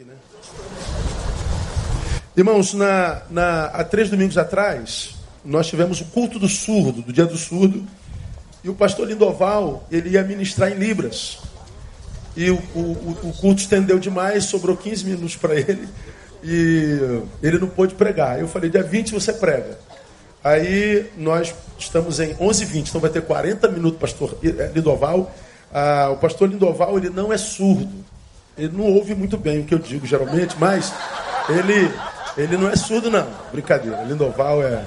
Né? Irmãos, na, na, há três domingos atrás, nós tivemos o culto do surdo, do dia do surdo, e o pastor Lindoval, ele ia ministrar em Libras. E o, o, o culto estendeu demais, sobrou 15 minutos para ele, e ele não pôde pregar. Eu falei, dia 20 você prega. Aí nós estamos em 11h20, então vai ter 40 minutos, pastor Lindoval. Ah, o pastor Lindoval, ele não é surdo. Ele não ouve muito bem o que eu digo, geralmente, mas ele, ele não é surdo, não. Brincadeira. Lindoval é,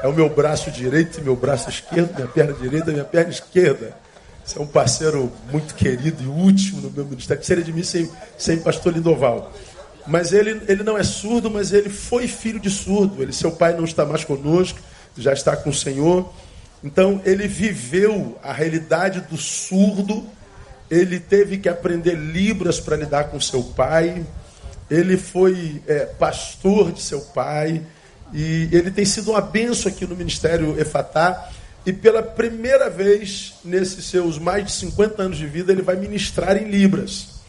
é o meu braço direito meu braço esquerdo, minha perna direita minha perna esquerda. Você é um parceiro muito querido e útil no meu ministério. Seria de mim sem, sem pastor Lindoval. Mas ele, ele não é surdo, mas ele foi filho de surdo. Ele, seu pai não está mais conosco, já está com o Senhor. Então ele viveu a realidade do surdo. Ele teve que aprender libras para lidar com seu pai. Ele foi é, pastor de seu pai. E ele tem sido uma benção aqui no Ministério Efatá. E pela primeira vez nesses seus mais de 50 anos de vida, ele vai ministrar em Libras.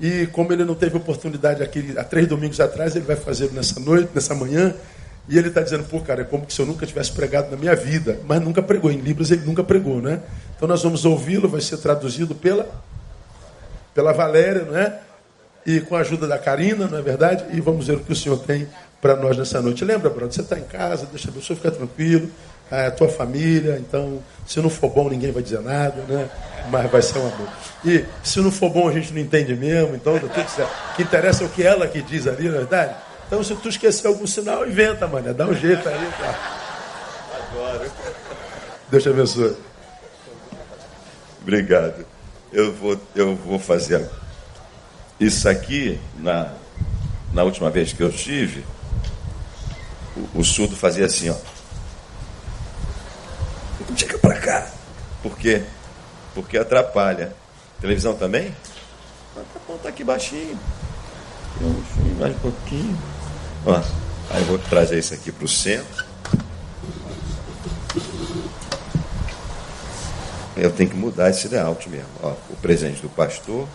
E como ele não teve oportunidade aqui há três domingos atrás, ele vai fazer nessa noite, nessa manhã. E ele está dizendo, pô, cara, é como se eu nunca tivesse pregado na minha vida. Mas nunca pregou. Em Libras ele nunca pregou, né? Então nós vamos ouvi-lo, vai ser traduzido pela, pela Valéria, não é? E com a ajuda da Karina, não é verdade? E vamos ver o que o Senhor tem para nós nessa noite. Lembra, brother, você está em casa, deixa a pessoa ficar tranquilo, é a tua família, então, se não for bom, ninguém vai dizer nada, né? Mas vai ser uma boa. E se não for bom, a gente não entende mesmo, então tudo certo. O que interessa é o que ela que diz ali, não é verdade? Então, se tu esquecer algum sinal, inventa, mano. Dá um jeito aí. Tá? Agora. Deus te abençoe. Obrigado. Eu vou, eu vou fazer isso aqui na, na última vez que eu estive o, o surdo fazia assim, ó. Chega pra cá. Por quê? Porque atrapalha. Televisão também? Tá bom, tá aqui baixinho. Mais um pouquinho. Ó, aí eu vou trazer isso aqui para o centro. Eu tenho que mudar esse layout mesmo. Ó, o presente do pastor.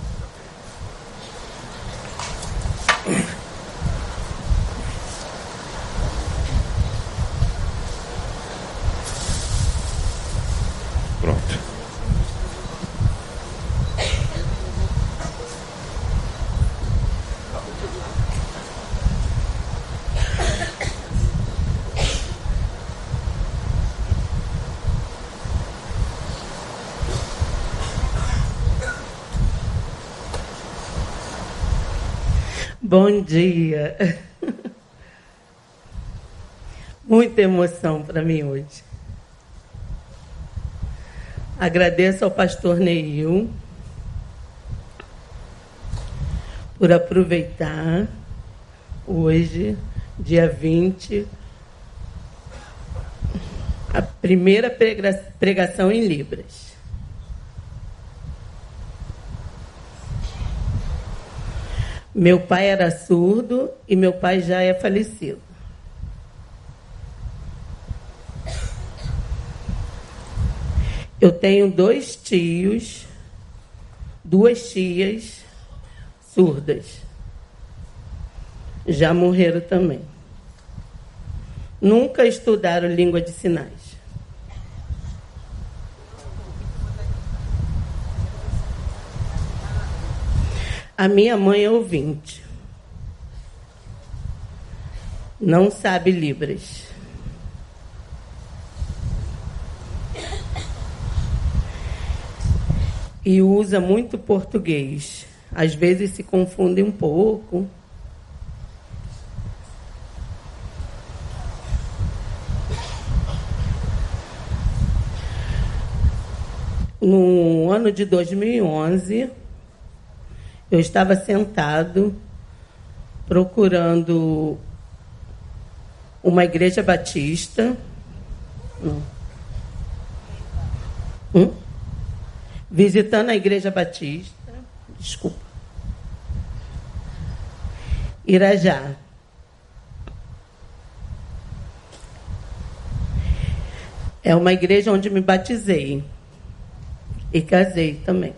Bom dia. Muita emoção para mim hoje. Agradeço ao pastor Neil por aproveitar hoje, dia 20, a primeira pregação em Libras. Meu pai era surdo e meu pai já é falecido. Eu tenho dois tios, duas tias surdas. Já morreram também. Nunca estudaram língua de sinais. A minha mãe é ouvinte. Não sabe Libras. E usa muito português. Às vezes se confunde um pouco. No ano de 2011, eu estava sentado procurando uma igreja batista. Hum? Visitando a igreja batista. Desculpa. Irajá. É uma igreja onde me batizei. E casei também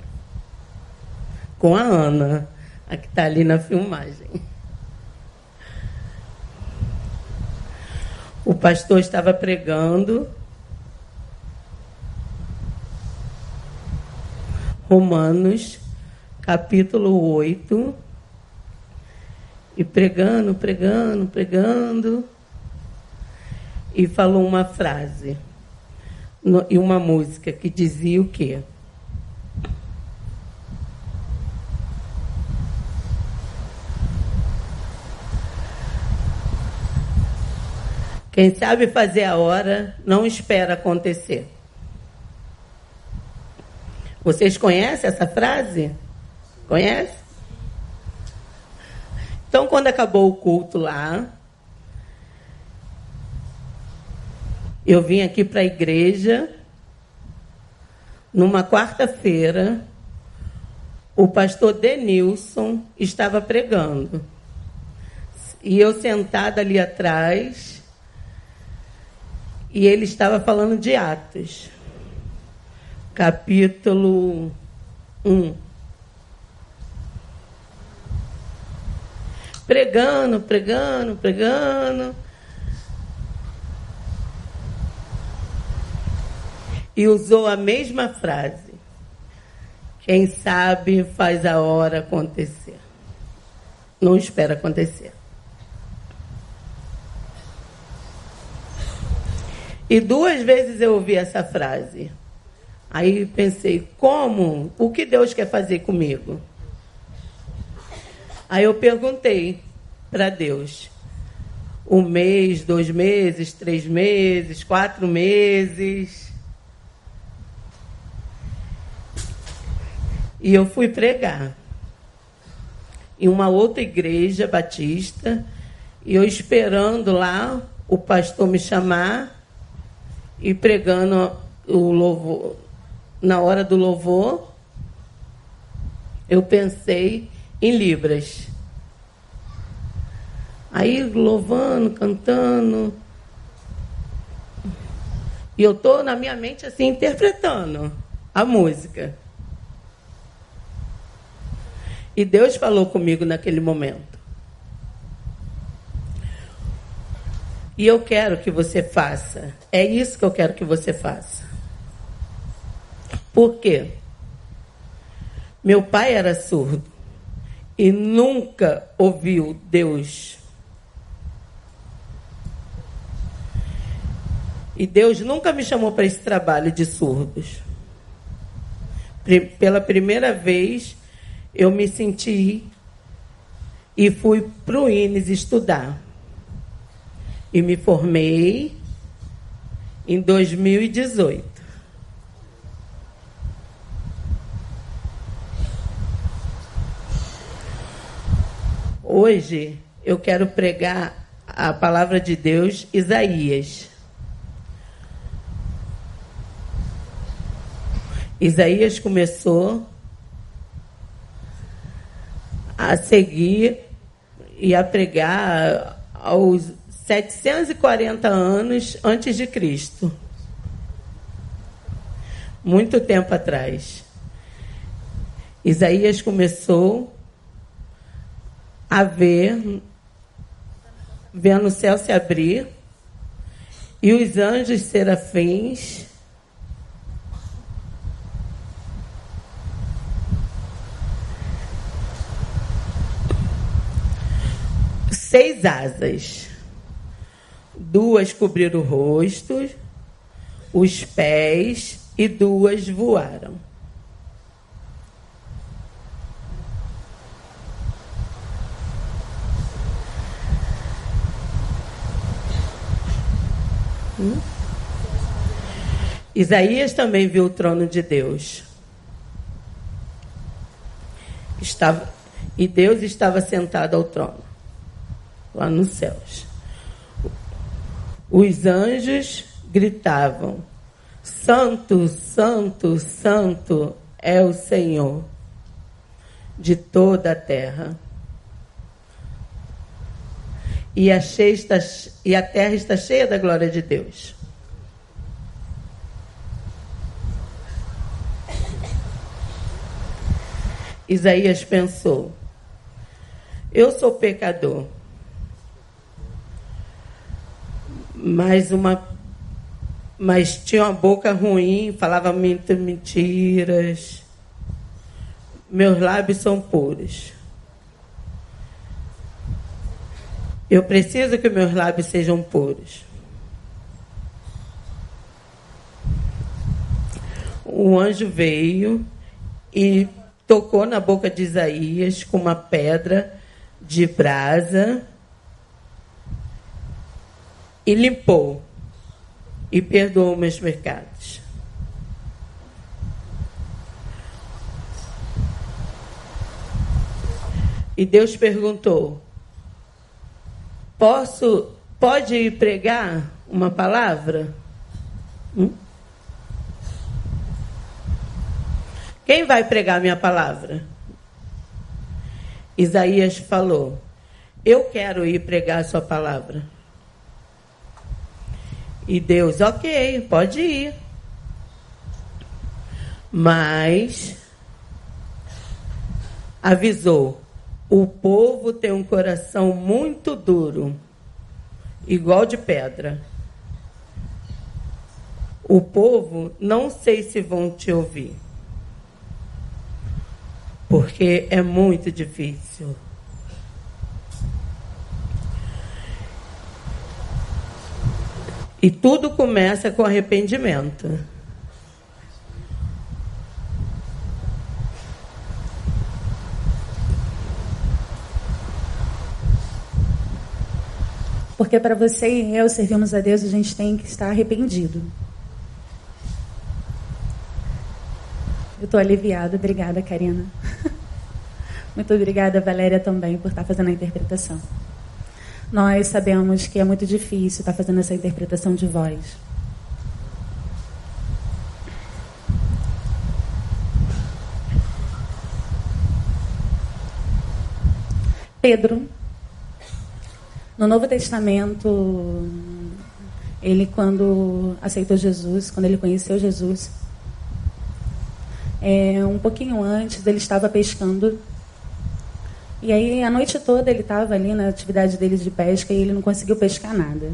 com a Ana. A que está ali na filmagem. O pastor estava pregando. Romanos, capítulo 8. E pregando, pregando, pregando. E falou uma frase. No, e uma música que dizia o quê? Quem sabe fazer a hora não espera acontecer. Vocês conhecem essa frase? Conhece? Então, quando acabou o culto lá, eu vim aqui para a igreja. Numa quarta-feira, o pastor Denilson estava pregando. E eu sentada ali atrás, e ele estava falando de Atos, capítulo 1. Pregando, pregando, pregando. E usou a mesma frase. Quem sabe faz a hora acontecer. Não espera acontecer. E duas vezes eu ouvi essa frase. Aí pensei, como? O que Deus quer fazer comigo? Aí eu perguntei para Deus. Um mês, dois meses, três meses, quatro meses. E eu fui pregar em uma outra igreja batista. E eu esperando lá o pastor me chamar e pregando o louvor, na hora do louvor, eu pensei em Libras. Aí louvando, cantando. E eu tô na minha mente assim interpretando a música. E Deus falou comigo naquele momento. E eu quero que você faça. É isso que eu quero que você faça. Por quê? Meu pai era surdo e nunca ouviu Deus. E Deus nunca me chamou para esse trabalho de surdos. Pela primeira vez, eu me senti e fui para o INES estudar e me formei em 2018. Hoje eu quero pregar a palavra de Deus, Isaías. Isaías começou a seguir e a pregar aos 740 anos antes de Cristo. Muito tempo atrás. Isaías começou a ver, vendo o céu se abrir e os anjos serafins seis asas duas cobriram o rosto, os pés e duas voaram. Hum? Isaías também viu o trono de Deus. Estava, e Deus estava sentado ao trono, lá nos céus. Os anjos gritavam: Santo, Santo, Santo é o Senhor de toda a terra. E a, está, e a terra está cheia da glória de Deus. Isaías pensou: Eu sou pecador. Mas uma mas tinha uma boca ruim, falava muitas mentiras. Meus lábios são puros. Eu preciso que meus lábios sejam puros. O anjo veio e tocou na boca de Isaías com uma pedra de brasa e limpou e perdoou meus pecados. E Deus perguntou: Posso, pode pregar uma palavra? Hum? Quem vai pregar minha palavra? Isaías falou: Eu quero ir pregar a sua palavra. E Deus, ok, pode ir. Mas avisou: o povo tem um coração muito duro, igual de pedra. O povo, não sei se vão te ouvir, porque é muito difícil. E tudo começa com arrependimento. Porque para você e eu servirmos a Deus, a gente tem que estar arrependido. Eu estou aliviada. Obrigada, Karina. Muito obrigada, Valéria, também, por estar fazendo a interpretação. Nós sabemos que é muito difícil estar fazendo essa interpretação de voz. Pedro, no Novo Testamento, ele quando aceitou Jesus, quando ele conheceu Jesus, é, um pouquinho antes ele estava pescando e aí a noite toda ele estava ali na atividade dele de pesca e ele não conseguiu pescar nada.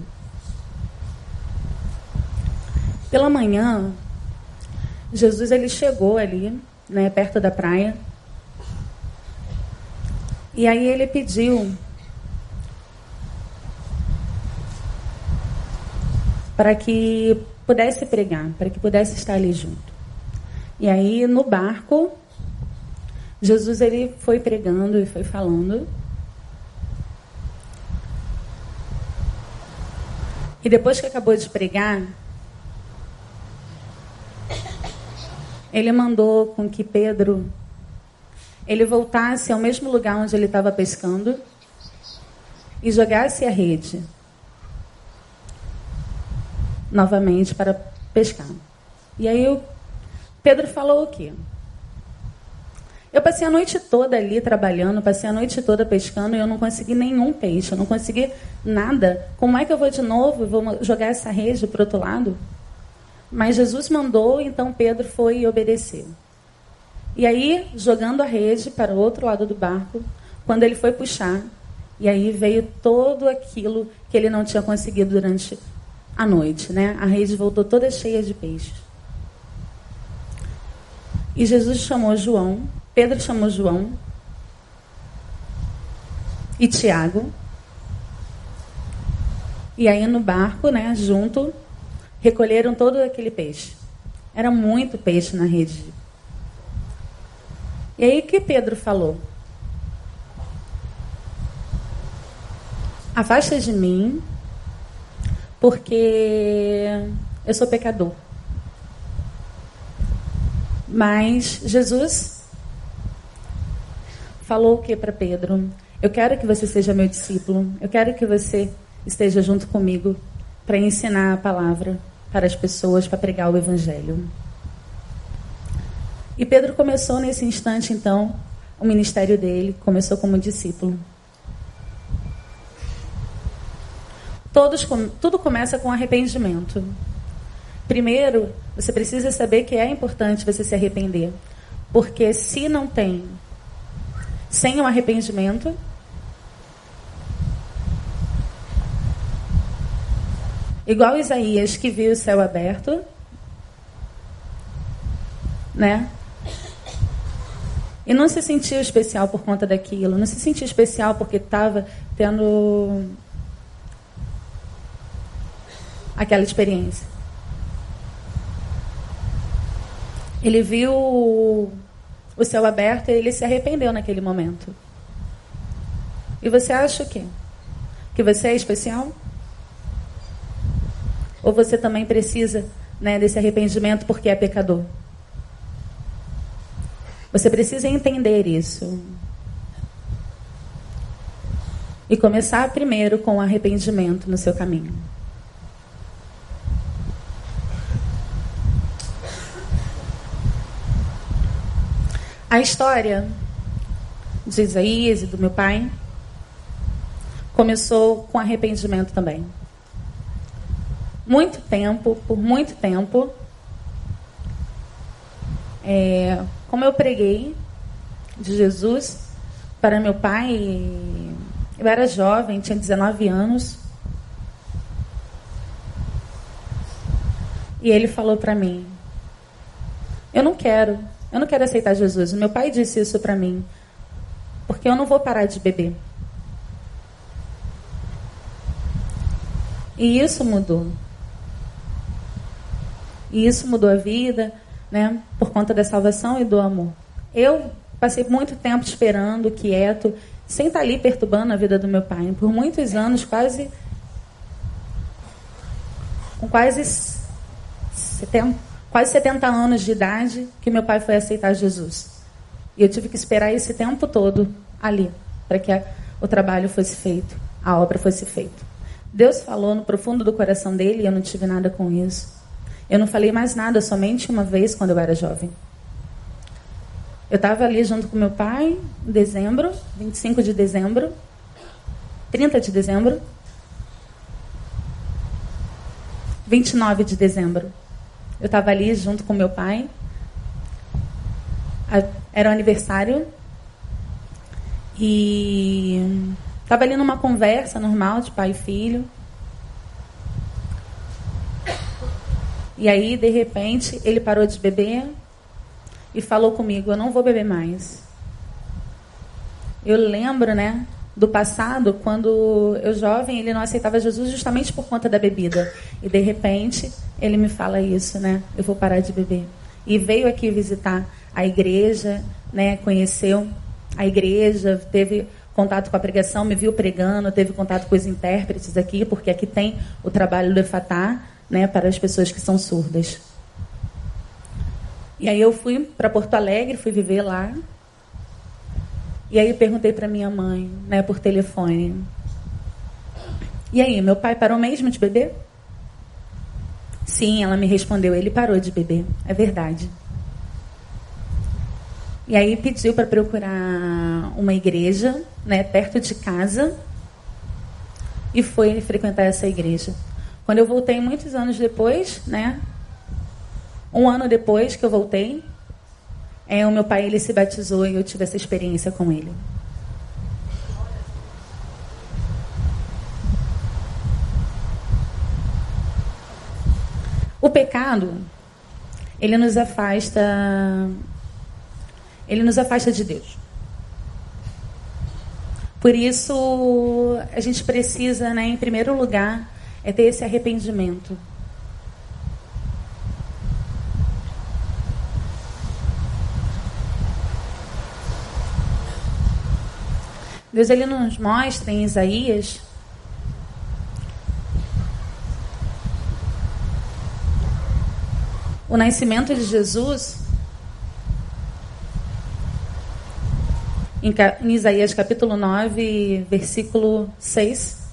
Pela manhã, Jesus ele chegou ali, né, perto da praia. E aí ele pediu para que pudesse pregar, para que pudesse estar ali junto. E aí no barco Jesus ele foi pregando e foi falando. E depois que acabou de pregar, ele mandou com que Pedro ele voltasse ao mesmo lugar onde ele estava pescando e jogasse a rede novamente para pescar. E aí o Pedro falou o quê? Eu passei a noite toda ali trabalhando, passei a noite toda pescando e eu não consegui nenhum peixe, eu não consegui nada. Como é que eu vou de novo? Vou jogar essa rede para outro lado? Mas Jesus mandou, então Pedro foi e obedeceu. E aí, jogando a rede para o outro lado do barco, quando ele foi puxar, e aí veio todo aquilo que ele não tinha conseguido durante a noite, né? A rede voltou toda cheia de peixes. E Jesus chamou João Pedro chamou João e Tiago. E aí no barco, né, junto, recolheram todo aquele peixe. Era muito peixe na rede. E aí que Pedro falou? Afasta de mim, porque eu sou pecador. Mas Jesus falou o que para Pedro? Eu quero que você seja meu discípulo. Eu quero que você esteja junto comigo para ensinar a palavra para as pessoas, para pregar o evangelho. E Pedro começou nesse instante, então, o ministério dele, começou como discípulo. Todos, tudo começa com arrependimento. Primeiro, você precisa saber que é importante você se arrepender. Porque se não tem, sem o arrependimento, igual Isaías que viu o céu aberto, né? E não se sentiu especial por conta daquilo, não se sentiu especial porque estava tendo aquela experiência. Ele viu o céu aberto e ele se arrependeu naquele momento. E você acha o quê? Que você é especial? Ou você também precisa né, desse arrependimento porque é pecador? Você precisa entender isso. E começar primeiro com o arrependimento no seu caminho. A história de Isaías e do meu pai começou com arrependimento também. Muito tempo, por muito tempo, é, como eu preguei de Jesus para meu pai, eu era jovem, tinha 19 anos. E ele falou para mim: Eu não quero, eu não quero aceitar Jesus. Meu pai disse isso para mim, porque eu não vou parar de beber. E isso mudou. E isso mudou a vida né, por conta da salvação e do amor. Eu passei muito tempo esperando, quieto, sem estar ali perturbando a vida do meu pai. Por muitos anos, quase. com quase 70, quase 70 anos de idade, que meu pai foi aceitar Jesus. E eu tive que esperar esse tempo todo ali, para que a, o trabalho fosse feito, a obra fosse feita. Deus falou no profundo do coração dele e eu não tive nada com isso. Eu não falei mais nada, somente uma vez quando eu era jovem. Eu estava ali junto com meu pai, em dezembro, 25 de dezembro, 30 de dezembro, 29 de dezembro. Eu estava ali junto com meu pai. Era o aniversário. E estava ali numa conversa normal de pai e filho. E aí, de repente, ele parou de beber e falou comigo: Eu não vou beber mais. Eu lembro, né, do passado, quando eu jovem, ele não aceitava Jesus justamente por conta da bebida. E de repente, ele me fala isso, né? Eu vou parar de beber. E veio aqui visitar a igreja, né? Conheceu a igreja, teve contato com a pregação, me viu pregando, teve contato com os intérpretes aqui, porque aqui tem o trabalho do Efatá, né, para as pessoas que são surdas. E aí eu fui para Porto Alegre, fui viver lá. E aí perguntei para minha mãe, né, por telefone. E aí, meu pai parou mesmo de beber? Sim, ela me respondeu, ele parou de beber. É verdade. E aí pediu para procurar uma igreja, né, perto de casa, e foi frequentar essa igreja. Quando eu voltei, muitos anos depois, né? Um ano depois que eu voltei, é, o meu pai ele se batizou e eu tive essa experiência com ele. O pecado, ele nos afasta, ele nos afasta de Deus. Por isso, a gente precisa, né, em primeiro lugar, é ter esse arrependimento. Deus ele nos mostra em Isaías o nascimento de Jesus em Isaías capítulo 9, versículo 6.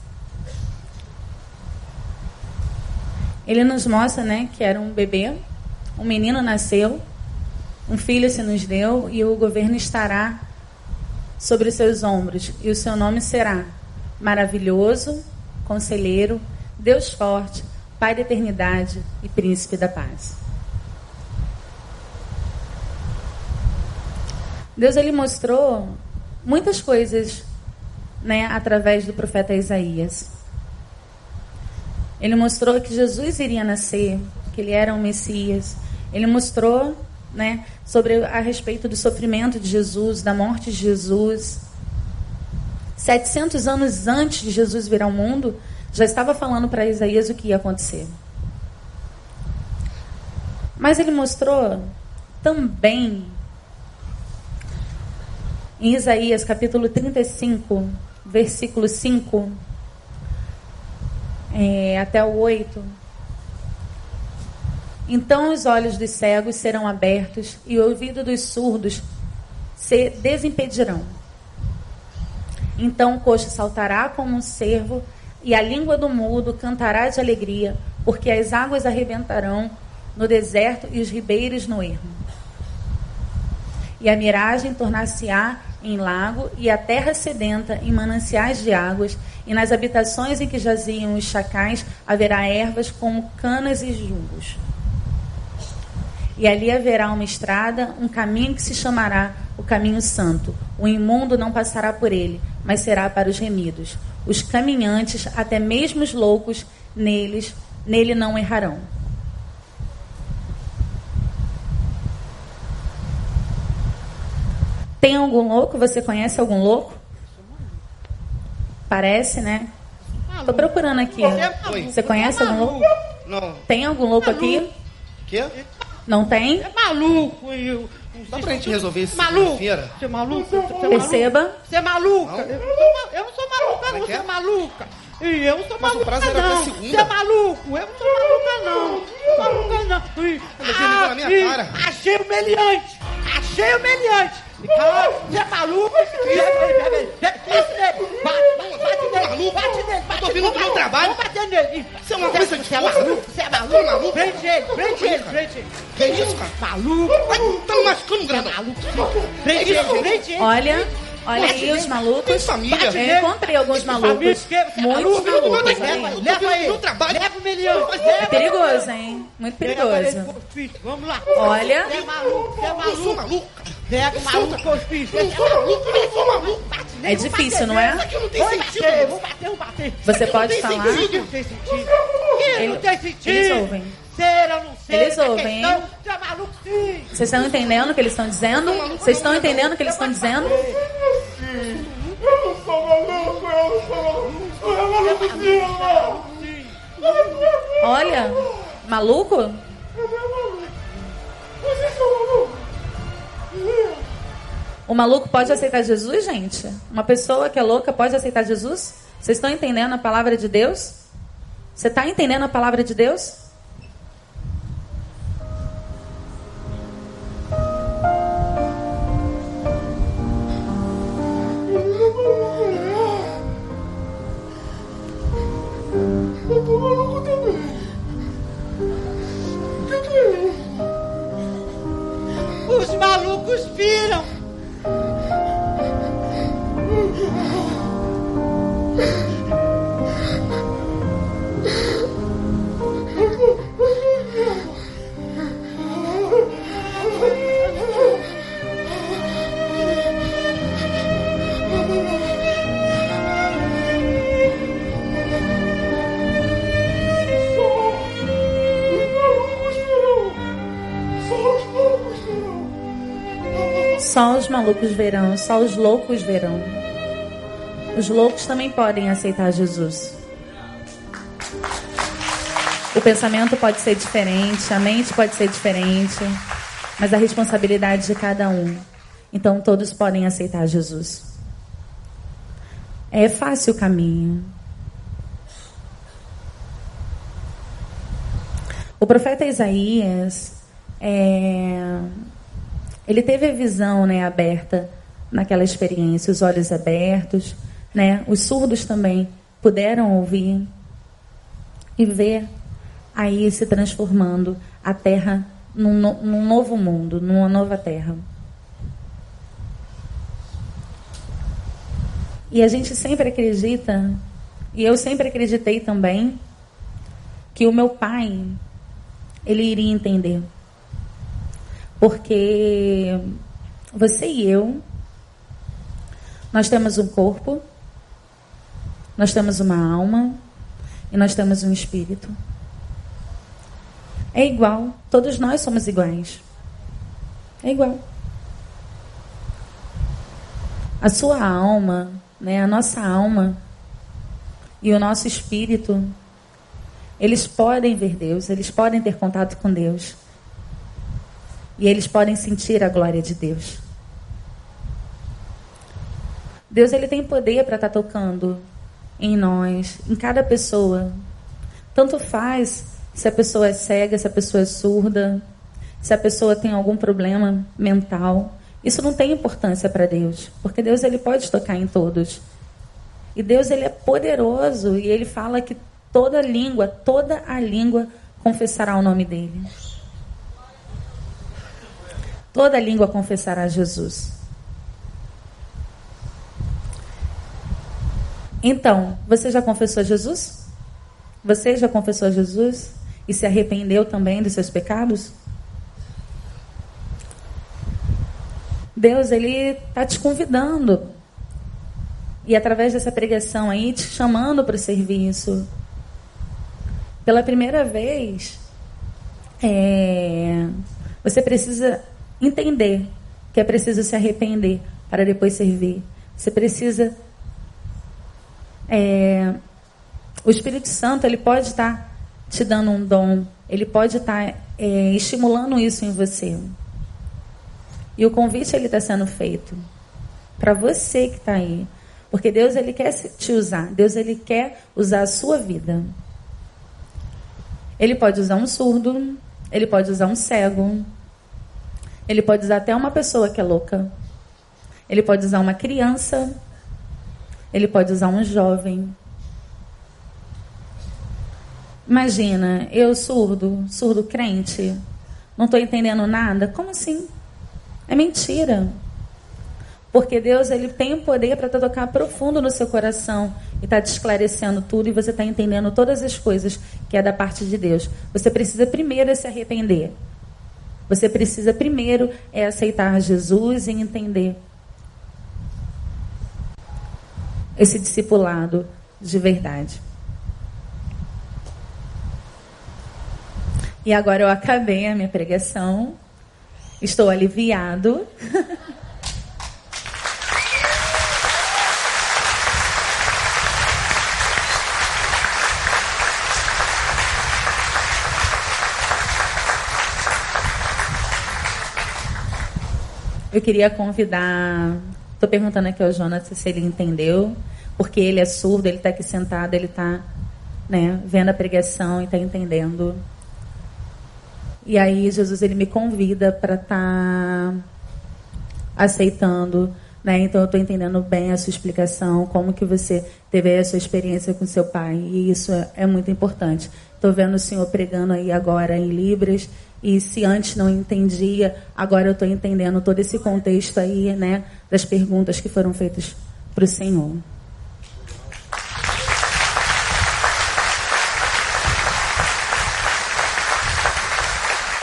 ele nos mostra né, que era um bebê, um menino nasceu, um filho se nos deu e o governo estará sobre os seus ombros. E o seu nome será Maravilhoso, Conselheiro, Deus Forte, Pai da Eternidade e Príncipe da Paz. Deus ele mostrou muitas coisas né, através do profeta Isaías. Ele mostrou que Jesus iria nascer, que ele era um Messias. Ele mostrou, né, sobre a respeito do sofrimento de Jesus, da morte de Jesus. 700 anos antes de Jesus vir ao mundo, já estava falando para Isaías o que ia acontecer. Mas ele mostrou também em Isaías capítulo 35, versículo 5 é, até o 8. Então os olhos dos cegos serão abertos e o ouvido dos surdos se desimpedirão. Então o coxo saltará como um cervo e a língua do mudo cantará de alegria, porque as águas arrebentarão no deserto e os ribeiros no ermo. E a miragem tornar-se-á em lago e a terra sedenta em mananciais de águas, e nas habitações em que jaziam os chacais haverá ervas como canas e juncos. E ali haverá uma estrada, um caminho que se chamará o caminho santo. O imundo não passará por ele, mas será para os remidos. Os caminhantes, até mesmo os loucos, neles, nele não errarão. Tem algum louco? Você conhece algum louco? Parece, né? Tô procurando aqui. Você conhece algum louco? Não. Tem algum louco aqui? Quê? Não tem? É maluco. Eu, Dá pra gente resolver isso maluco. feira Você é maluco? Você é? Perceba. Você é maluca. Não. Eu, não sou, ma- eu não sou maluca, é não. Você é? é maluca. E eu não sou Mas o maluca, prazo era até não. segunda. Você é maluco. Eu não sou maluca, não. Não sou maluca, não. Ele ligou na minha cara. Achei o meliante. Achei o Você é maluco? Pega ele, pega nele. Bate, bate nele. Bate nele. Bate tô vindo do meu trabalho. Vamos bater nele. Você é uma coisa de Você é maluco? Você é Tá maluco? maluco? Prende ele, prende ele, prende ele. Que isso, cara? Maluco. Ai, tá me machucando, é grandão. maluco? Prende ele, prende ele. Olha, olha aí os Tem malucos. família. Eu encontrei alguns malucos. Muito maluco, eu tô malucos, Leva trabalho. Leva o meliante. É perigoso, hein? Muito perigoso. Vamos lá. Olha. Você é maluco, você é Eu sou maluco. Maluco. Pega o maluco, hospício. Eu sou maluco, eu sou maluco. É difícil, não é? Isso aqui não tem Vou sentido. bater, vou bater, vou bater. Você pode falar? sentido. Não tem sentido. Ele- não tem sentido. eles ouvem. Ser ou não ser. Eles ouvem, hein? Você é maluco, sim. Vocês estão entendendo o que eles estão dizendo? Vocês estão entendendo o que eles estão dizendo? Olha, maluco? O maluco pode aceitar Jesus, gente? Uma pessoa que é louca pode aceitar Jesus? Vocês estão entendendo a palavra de Deus? Você está entendendo a palavra de Deus? Só os malucos verão, só os loucos verão. Os loucos também podem aceitar Jesus. O pensamento pode ser diferente, a mente pode ser diferente, mas a responsabilidade de cada um. Então todos podem aceitar Jesus. É fácil o caminho. O profeta Isaías, é, ele teve a visão né, aberta naquela experiência, os olhos abertos, né? Os surdos também puderam ouvir e ver aí se transformando a terra num, num novo mundo, numa nova terra. E a gente sempre acredita, e eu sempre acreditei também, que o meu pai, ele iria entender. Porque você e eu, nós temos um corpo, nós temos uma alma, e nós temos um espírito. É igual, todos nós somos iguais. É igual. A sua alma, né, a nossa alma e o nosso espírito, eles podem ver Deus, eles podem ter contato com Deus. E eles podem sentir a glória de Deus. Deus ele tem poder para estar tá tocando em nós, em cada pessoa. Tanto faz se a pessoa é cega, se a pessoa é surda, se a pessoa tem algum problema mental. Isso não tem importância para Deus, porque Deus ele pode tocar em todos. E Deus ele é poderoso e ele fala que toda língua, toda a língua confessará o nome dele. Toda língua confessará Jesus. Então, você já confessou Jesus? Você já confessou Jesus e se arrependeu também dos seus pecados? Deus, ele está te convidando. E através dessa pregação aí, te chamando para o serviço. Pela primeira vez, é, você precisa entender que é preciso se arrepender para depois servir. Você precisa. É, o Espírito Santo ele pode estar te dando um dom, ele pode estar é, estimulando isso em você. E o convite ele está sendo feito para você que está aí, porque Deus ele quer te usar, Deus ele quer usar a sua vida. Ele pode usar um surdo, ele pode usar um cego, ele pode usar até uma pessoa que é louca, ele pode usar uma criança, ele pode usar um jovem. Imagina, eu surdo, surdo crente, não estou entendendo nada. Como assim? É mentira. Porque Deus ele tem o poder para tocar profundo no seu coração e está te esclarecendo tudo e você está entendendo todas as coisas que é da parte de Deus. Você precisa primeiro se arrepender. Você precisa primeiro é aceitar Jesus e entender esse discipulado de verdade. E agora eu acabei a minha pregação. Estou aliviado. Eu queria convidar. Estou perguntando aqui ao Jonas se ele entendeu, porque ele é surdo, ele está aqui sentado, ele está né, vendo a pregação e está entendendo. E aí Jesus ele me convida para estar tá aceitando, né? Então eu estou entendendo bem a sua explicação, como que você teve a sua experiência com seu pai e isso é, é muito importante. Estou vendo o Senhor pregando aí agora em libras e se antes não entendia, agora eu estou entendendo todo esse contexto aí, né? Das perguntas que foram feitas para o Senhor.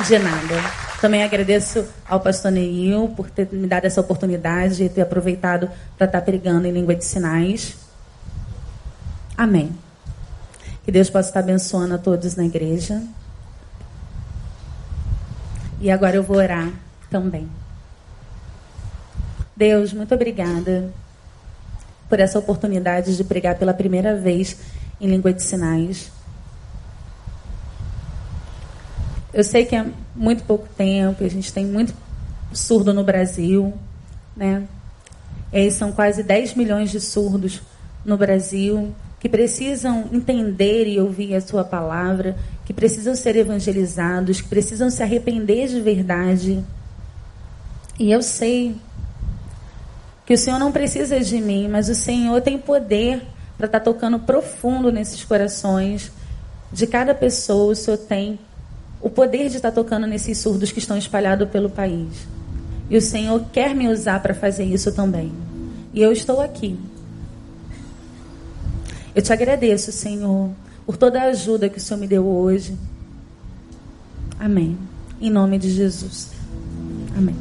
De nada. Também agradeço ao pastor Neil por ter me dado essa oportunidade e ter aproveitado para estar pregando em língua de sinais. Amém. Que Deus possa estar abençoando a todos na igreja. E agora eu vou orar também. Deus, muito obrigada por essa oportunidade de pregar pela primeira vez em língua de sinais. Eu sei que é muito pouco tempo, a gente tem muito surdo no Brasil, né? E são quase 10 milhões de surdos no Brasil que precisam entender e ouvir a sua palavra, que precisam ser evangelizados, que precisam se arrepender de verdade. E eu sei que o Senhor não precisa de mim, mas o Senhor tem poder para estar tá tocando profundo nesses corações de cada pessoa. O Senhor tem o poder de estar tocando nesses surdos que estão espalhados pelo país. E o Senhor quer me usar para fazer isso também. E eu estou aqui. Eu te agradeço, Senhor, por toda a ajuda que o Senhor me deu hoje. Amém. Em nome de Jesus. Amém.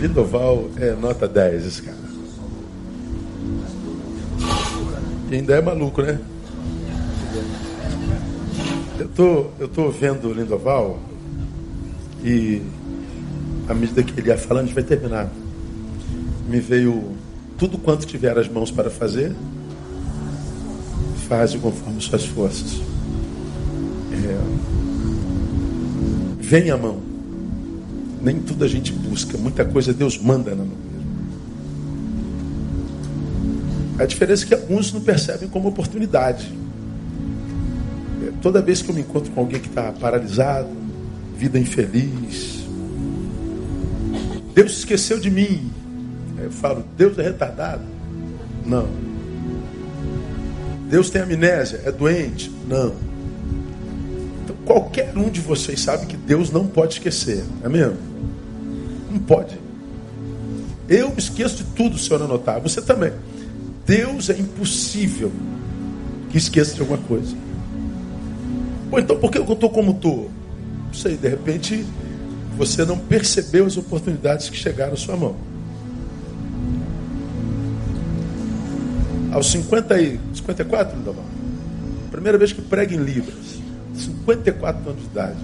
Lindoval é nota 10, esse cara. E ainda é maluco, né? Eu tô, eu tô vendo o Lindoval e à medida que ele ia falando, a gente vai terminar. Me veio tudo quanto tiver as mãos para fazer, faze conforme suas forças. É, vem a mão. Nem tudo a gente busca, muita coisa Deus manda na mão. A diferença é que alguns não percebem como oportunidade. Toda vez que eu me encontro com alguém que está paralisado, vida infeliz, Deus esqueceu de mim. Aí eu falo, Deus é retardado? Não. Deus tem amnésia? É doente? Não. Então, qualquer um de vocês sabe que Deus não pode esquecer, é mesmo? Não pode. Eu me esqueço de tudo, se eu não anotar. Você também. Deus é impossível que esqueça de alguma coisa. Pô, então por que eu estou como estou? Não sei, de repente você não percebeu as oportunidades que chegaram à sua mão. Aos 50 e 54, Lindomar, primeira vez que prega em Libras, 54 anos de idade.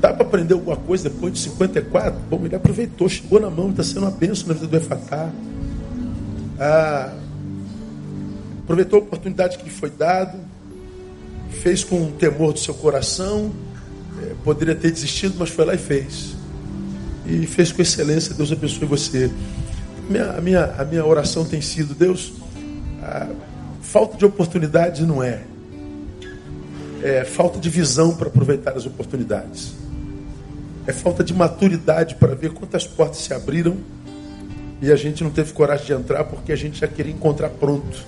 Dá para aprender alguma coisa depois de 54? Bom, ele aproveitou, chegou na mão, está sendo uma bênção na vida do Efatá. Ah, aproveitou a oportunidade que lhe foi dada fez com o temor do seu coração, é, poderia ter desistido, mas foi lá e fez. E fez com excelência, Deus abençoe você. Minha, a, minha, a minha oração tem sido, Deus, falta de oportunidade não é. É falta de visão para aproveitar as oportunidades. É falta de maturidade para ver quantas portas se abriram e a gente não teve coragem de entrar porque a gente já queria encontrar pronto.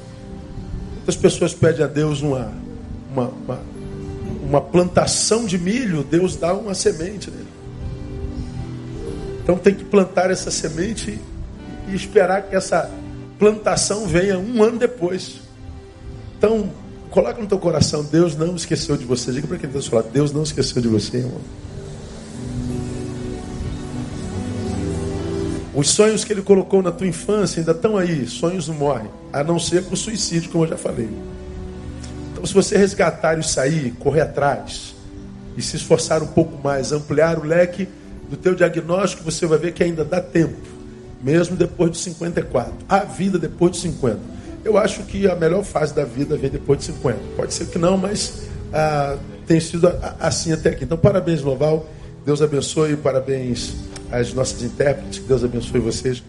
Quantas pessoas pedem a Deus uma uma, uma, uma plantação de milho, Deus dá uma semente nele. Então tem que plantar essa semente e esperar que essa plantação venha um ano depois. Então, coloca no teu coração, Deus não esqueceu de você. Diga para quem está falando, Deus não esqueceu de você, irmão. Os sonhos que ele colocou na tua infância ainda estão aí. Sonhos não morrem. A não ser com suicídio, como eu já falei. Então, se você resgatar isso aí, correr atrás e se esforçar um pouco mais, ampliar o leque do teu diagnóstico, você vai ver que ainda dá tempo, mesmo depois de 54. Há vida depois de 50. Eu acho que a melhor fase da vida vem depois de 50. Pode ser que não, mas ah, tem sido assim até aqui. Então, parabéns, Loval. Deus abençoe. Parabéns às nossas intérpretes. Deus abençoe vocês